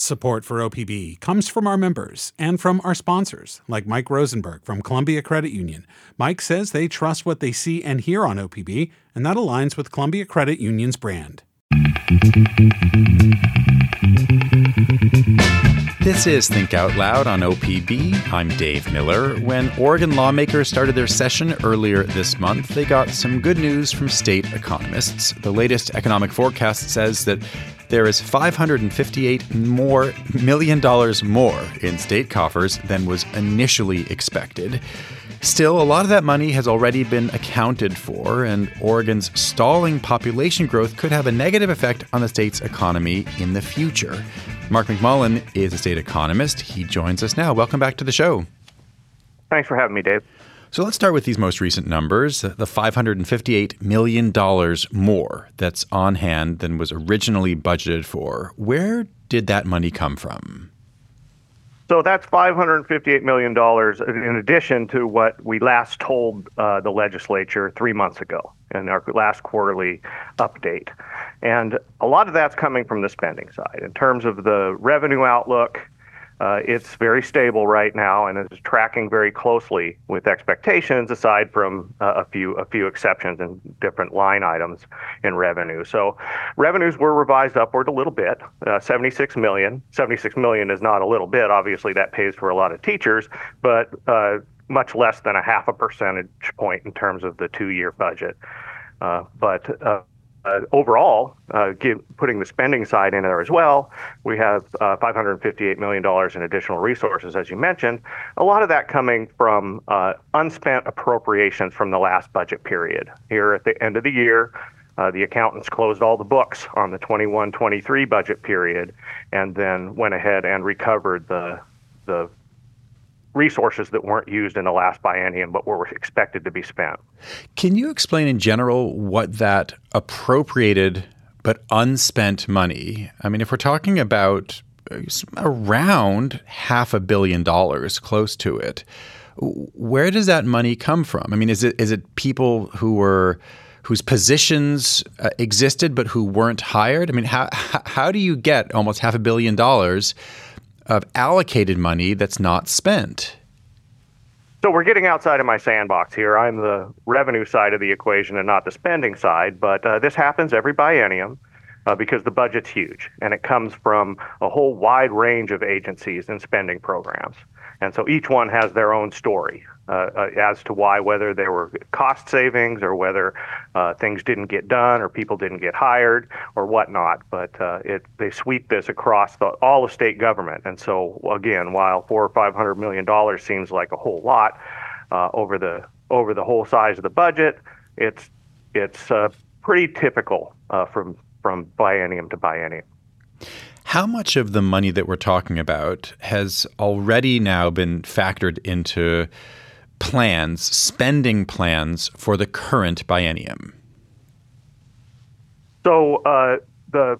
Support for OPB comes from our members and from our sponsors, like Mike Rosenberg from Columbia Credit Union. Mike says they trust what they see and hear on OPB, and that aligns with Columbia Credit Union's brand. This is Think Out Loud on OPB. I'm Dave Miller. When Oregon lawmakers started their session earlier this month, they got some good news from state economists. The latest economic forecast says that there is 558 more million dollars more in state coffers than was initially expected. Still, a lot of that money has already been accounted for, and Oregon's stalling population growth could have a negative effect on the state's economy in the future. Mark McMullen is a state economist. He joins us now. Welcome back to the show. Thanks for having me, Dave. So let's start with these most recent numbers the $558 million more that's on hand than was originally budgeted for. Where did that money come from? So that's $558 million in addition to what we last told uh, the legislature three months ago in our last quarterly update. And a lot of that's coming from the spending side. In terms of the revenue outlook, uh, it's very stable right now and is tracking very closely with expectations, aside from uh, a few a few exceptions in different line items in revenue. So, revenues were revised upward a little bit, uh, 76 million. 76 million is not a little bit. Obviously, that pays for a lot of teachers, but uh, much less than a half a percentage point in terms of the two-year budget. Uh, but uh, overall, uh, give, putting the spending side in there as well, we have uh, $558 million in additional resources, as you mentioned. A lot of that coming from uh, unspent appropriations from the last budget period. Here at the end of the year, uh, the accountants closed all the books on the 21 23 budget period and then went ahead and recovered the, the resources that weren't used in the last biennium but were expected to be spent. Can you explain in general what that appropriated but unspent money? I mean, if we're talking about uh, around half a billion dollars, close to it, where does that money come from? I mean, is it is it people who were whose positions uh, existed but who weren't hired? I mean, how how do you get almost half a billion dollars? Of allocated money that's not spent. So we're getting outside of my sandbox here. I'm the revenue side of the equation and not the spending side, but uh, this happens every biennium uh, because the budget's huge and it comes from a whole wide range of agencies and spending programs. And so each one has their own story uh, uh, as to why, whether there were cost savings or whether uh, things didn't get done or people didn't get hired or whatnot. But uh, it, they sweep this across the, all of state government. And so, again, while four or five hundred million dollars seems like a whole lot uh, over the over the whole size of the budget, it's it's pretty typical from from biennium to biennium. How much of the money that we're talking about has already now been factored into plans, spending plans for the current biennium? So uh, the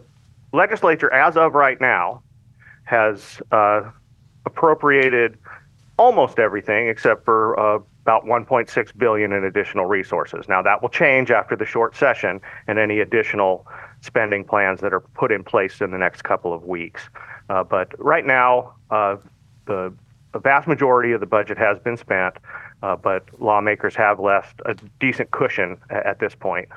legislature, as of right now, has uh, appropriated almost everything except for uh, about 1.6 billion in additional resources. Now that will change after the short session and any additional spending plans that are put in place in the next couple of weeks. Uh, but right now, uh, the, the, vast majority of the budget has been spent, uh, but lawmakers have left a decent cushion at, at this point.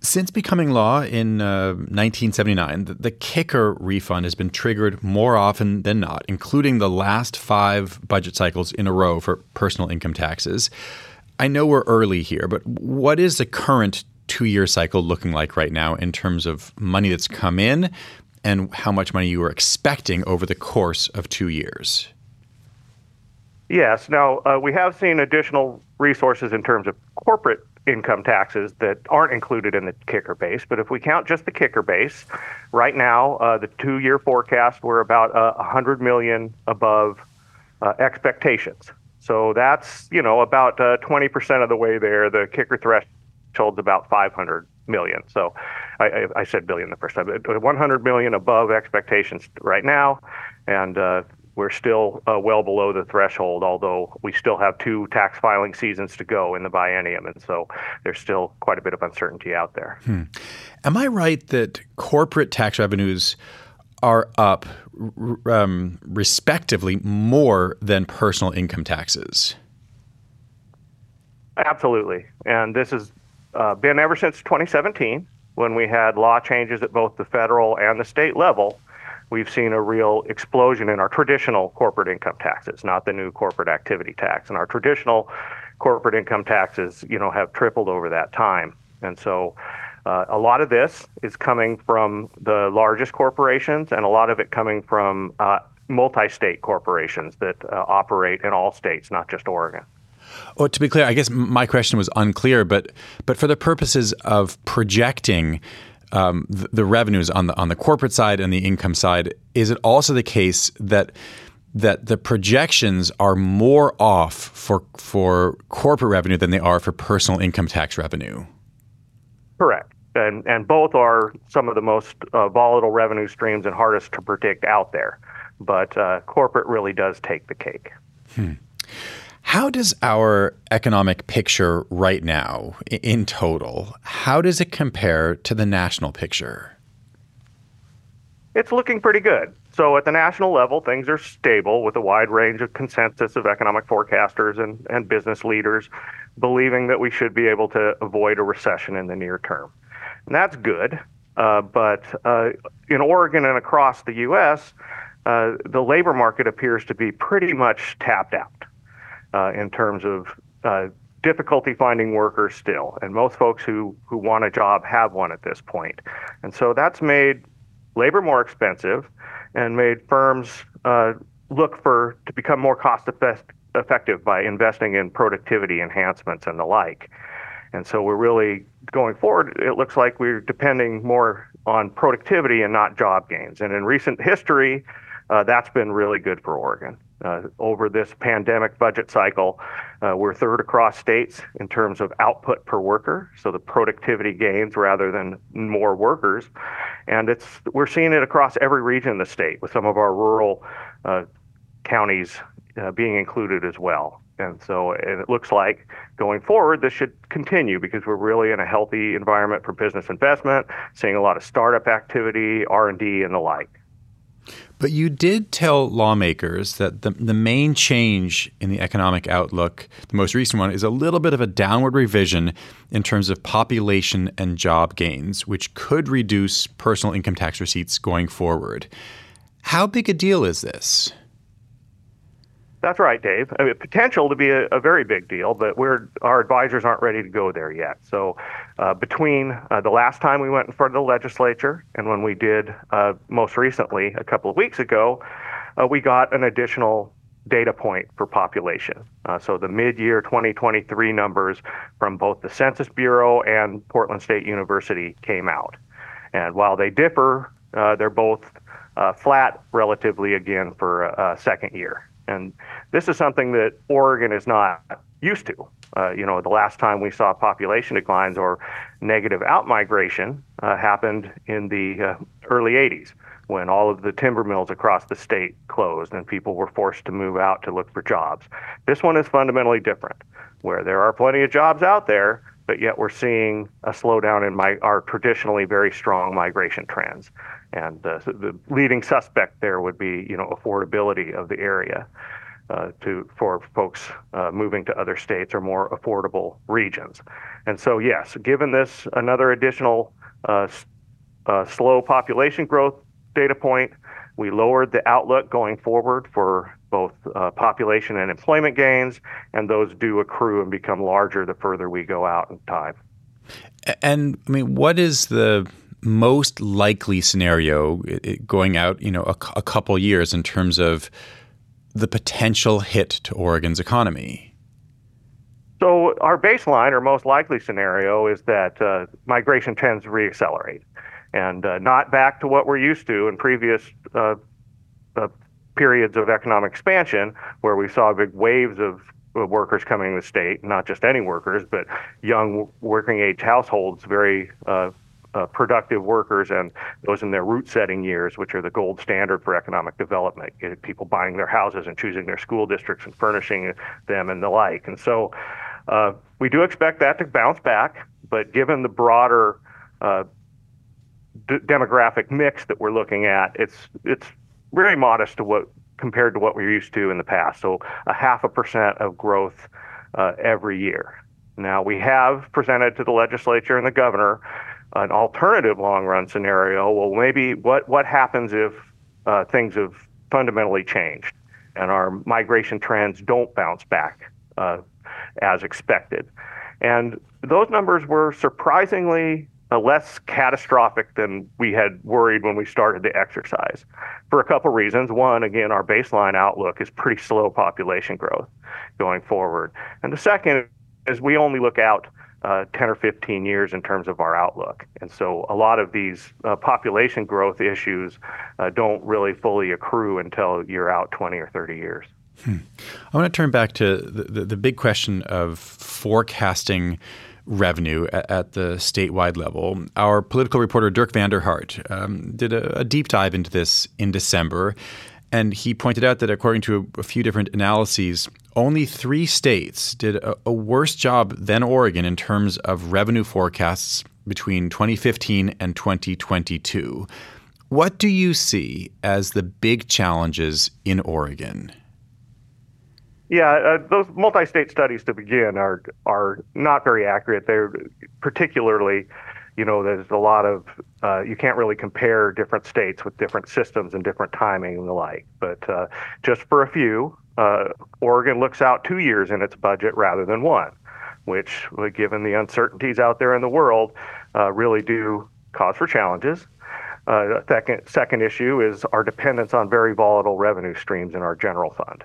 Since becoming law in uh, 1979, the, the, kicker refund has been triggered more often than not, including the last five budget cycles in a row for personal income taxes. I know we're early here, but what is the current two year cycle looking like right now in terms of money that's come in and how much money you were expecting over the course of two years? Yes. Now, uh, we have seen additional resources in terms of corporate income taxes that aren't included in the kicker base. But if we count just the kicker base, right now, uh, the two year forecast, we're about uh, 100 million above uh, expectations. So that's, you know, about 20% uh, of the way there. The kicker threshold threshold's about 500 million. So I, I, I said billion the first time, 100 million above expectations right now, and uh, we're still uh, well below the threshold, although we still have two tax filing seasons to go in the biennium. And so there's still quite a bit of uncertainty out there. Hmm. Am I right that corporate tax revenues are up um, respectively more than personal income taxes. Absolutely. And this has uh, been ever since 2017 when we had law changes at both the federal and the state level. We've seen a real explosion in our traditional corporate income taxes, not the new corporate activity tax. And our traditional corporate income taxes, you know, have tripled over that time. And so uh, a lot of this is coming from the largest corporations, and a lot of it coming from uh, multi-state corporations that uh, operate in all states, not just Oregon. Well, to be clear, I guess my question was unclear, but but for the purposes of projecting um, the, the revenues on the on the corporate side and the income side, is it also the case that that the projections are more off for for corporate revenue than they are for personal income tax revenue? Correct and and both are some of the most uh, volatile revenue streams and hardest to predict out there. But uh, corporate really does take the cake. Hmm. How does our economic picture right now, in total, how does it compare to the national picture? It's looking pretty good. So at the national level, things are stable with a wide range of consensus of economic forecasters and, and business leaders believing that we should be able to avoid a recession in the near term and that's good. Uh, but uh, in Oregon and across the U.S., uh, the labor market appears to be pretty much tapped out uh, in terms of uh, difficulty finding workers still. And most folks who, who want a job have one at this point. And so that's made labor more expensive and made firms uh, look for to become more cost effective by investing in productivity enhancements and the like. And so we're really going forward, it looks like we're depending more on productivity and not job gains. And in recent history, that's been really good for Oregon. Uh, over this pandemic budget cycle, uh, we're third across states in terms of output per worker, so the productivity gains rather than more workers. And it's we're seeing it across every region in the state, with some of our rural uh, counties uh, being included as well. And so and it looks like going forward, this should continue because we're really in a healthy environment for business investment, seeing a lot of startup activity, R&D, and the like. But you did tell lawmakers that the, the main change in the economic outlook, the most recent one, is a little bit of a downward revision in terms of population and job gains, which could reduce personal income tax receipts going forward. How big a deal is this? That's right, Dave. I mean, potential to be a, a, very big deal, but we're our advisors aren't ready to go there yet. So, uh, between uh, the last time we went in front of the legislature and when we did uh, most recently a couple of weeks ago, uh, we got an additional data point for population. Uh, so the mid-year 2023 numbers from both the Census Bureau and Portland State University came out, and while they differ, uh, they're both flat relatively again for a second year. And this is something that Oregon is not used to. Uh, you know, the last time we saw population declines or negative outmigration uh, happened in the uh, early 80s when all of the timber mills across the state closed and people were forced to move out to look for jobs. This one is fundamentally different, where there are plenty of jobs out there, but yet we're seeing a slowdown in my, our traditionally very strong migration trends. And uh, so the leading suspect there would be, you know, affordability of the area uh, to for folks uh, moving to other states or more affordable regions. And so, yes, given this another additional uh, uh, slow population growth data point, we lowered the outlook going forward for both uh, population and employment gains, and those do accrue and become larger the further we go out in time. And I mean, what is the most likely scenario going out, you know, a, a couple years in terms of the potential hit to Oregon's economy? So our baseline or most likely scenario is that uh, migration trends reaccelerate, and uh, not back to what we're used to in previous uh, uh periods of economic expansion, where we saw big waves of workers coming to the state, not just any workers, but young working age households, very uh, uh, productive workers and those in their root setting years, which are the gold standard for economic development, people buying their houses and choosing their school districts and furnishing them and the like. And so uh, we do expect that to bounce back, but given the broader d- demographic mix that we're looking at, it's it's very modest to what compared to what we're used to in the past. So a half a percent of growth uh, every year. Now we have presented to the legislature and the governor an alternative long run scenario. Well, maybe what what happens if uh, things have fundamentally changed and our migration trends don't bounce back uh, as expected? And those numbers were surprisingly less catastrophic than we had worried when we started the exercise for a couple reasons. One, again, our baseline outlook is pretty slow population growth going forward. And the second is we only look out uh, 10 or 15 years in terms of our outlook. And so a lot of these uh, population growth issues uh, don't really fully accrue until you're out 20 or 30 years. Hmm. I want to turn back to the, the, the big question of forecasting revenue at, at, the statewide level. Our political reporter Dirk VanderHart um, did a, a, deep dive into this in December, and he pointed out that according to a, a few different analyses, only three states did a, a worse job than Oregon in terms of revenue forecasts between 2015 and 2022. What do you see as the big challenges in Oregon? Yeah, uh, those multi-state studies to begin are are not very accurate. They're particularly, you know, there's a lot of uh, you can't really compare different states with different systems and different timing and the like. But uh, just for a few, uh, Oregon looks out two years in its budget rather than one, which, given the uncertainties out there in the world, uh, really do cause for challenges. Uh, second, second issue is our dependence on very volatile revenue streams in our general fund.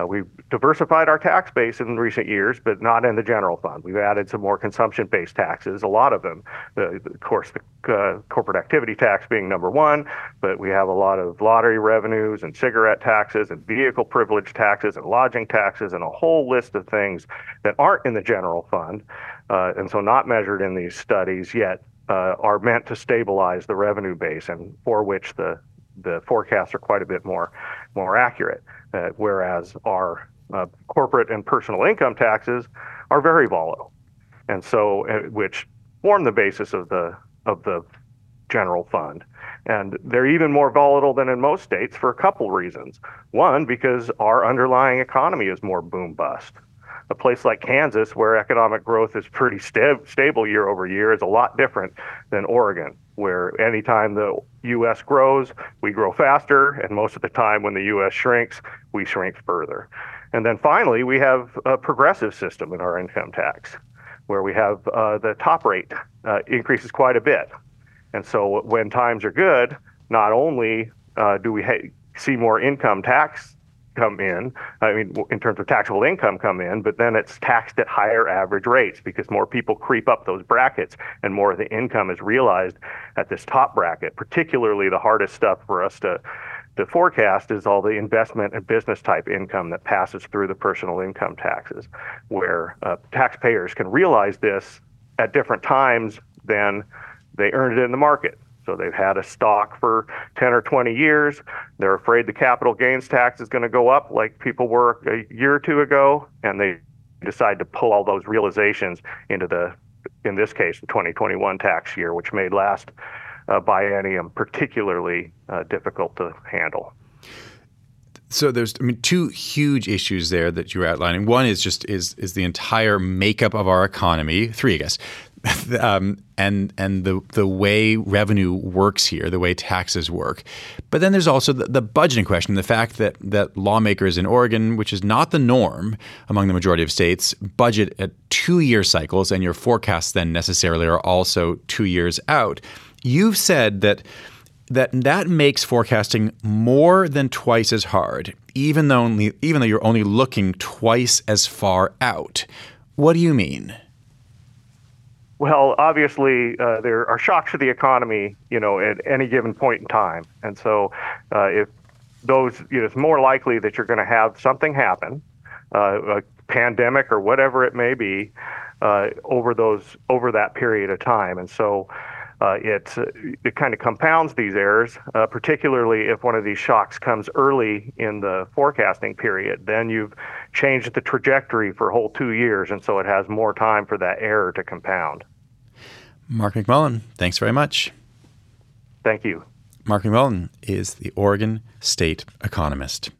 Uh, we've diversified our tax base in recent years, but not in the general fund. We've added some more consumption based taxes, a lot of them. of course, the uh, corporate activity tax being number one, but we have a lot of lottery revenues and cigarette taxes and vehicle privilege taxes and lodging taxes and a whole list of things that aren't in the general fund uh, and so not measured in these studies yet. Uh, are meant to stabilize the revenue base and for which the the forecasts are quite a bit more more accurate uh, whereas our uh, corporate and personal income taxes are very volatile, and so uh, which form the basis of the of the general fund. And they're even more volatile than in most states for a couple reasons. One, because our underlying economy is more boom bust. A place like Kansas, where economic growth is pretty st- stable year over year, is a lot different than Oregon, where anytime the U.S. grows, we grow faster, and most of the time when the U.S. shrinks, we shrink further. And then finally, we have a progressive system in our income tax, where we have uh, the top rate uh, increases quite a bit. And so when times are good, not only uh, do we ha- see more income tax come in, I mean, in terms of taxable income come in, but then it's taxed at higher average rates because more people creep up those brackets and more of the income is realized at this top bracket. Particularly the hardest stuff for us to to forecast is all the investment and business type income that passes through the personal income taxes, where uh, taxpayers can realize this at different times than they earned it in the market. So they've had a stock for 10 or 20 years. They're afraid the capital gains tax is going to go up like people were a year or two ago, and they decide to pull all those realizations into the, in this case, the 2021 tax year, which made last uh, biennium particularly uh, difficult to handle. So there's, I mean, two huge issues there that you're outlining. One is just is is the entire makeup of our economy. Three, I guess. um, and and the the way revenue works here, the way taxes work. But then there's also the, the, budgeting question, the fact that that lawmakers in Oregon, which is not the norm among the majority of states, budget at two year cycles, and your forecasts then necessarily are also two years out. You've said that that that makes forecasting more than twice as hard, even though only, even though you're only looking twice as far out. What do you mean? Well, obviously, uh, there are shocks to the economy, you know, at any given point in time, and so uh, if those, you know, it's more likely that you're going to have something happen, uh, a pandemic or whatever it may be, uh, over those over that period of time, and so. Uh, it it kind of compounds these errors, uh, particularly if one of these shocks comes early in the forecasting period. Then you've changed the trajectory for a whole two years, and so it has more time for that error to compound. Mark McMullen, thanks very much. Thank you. Mark McMullen is the Oregon State economist.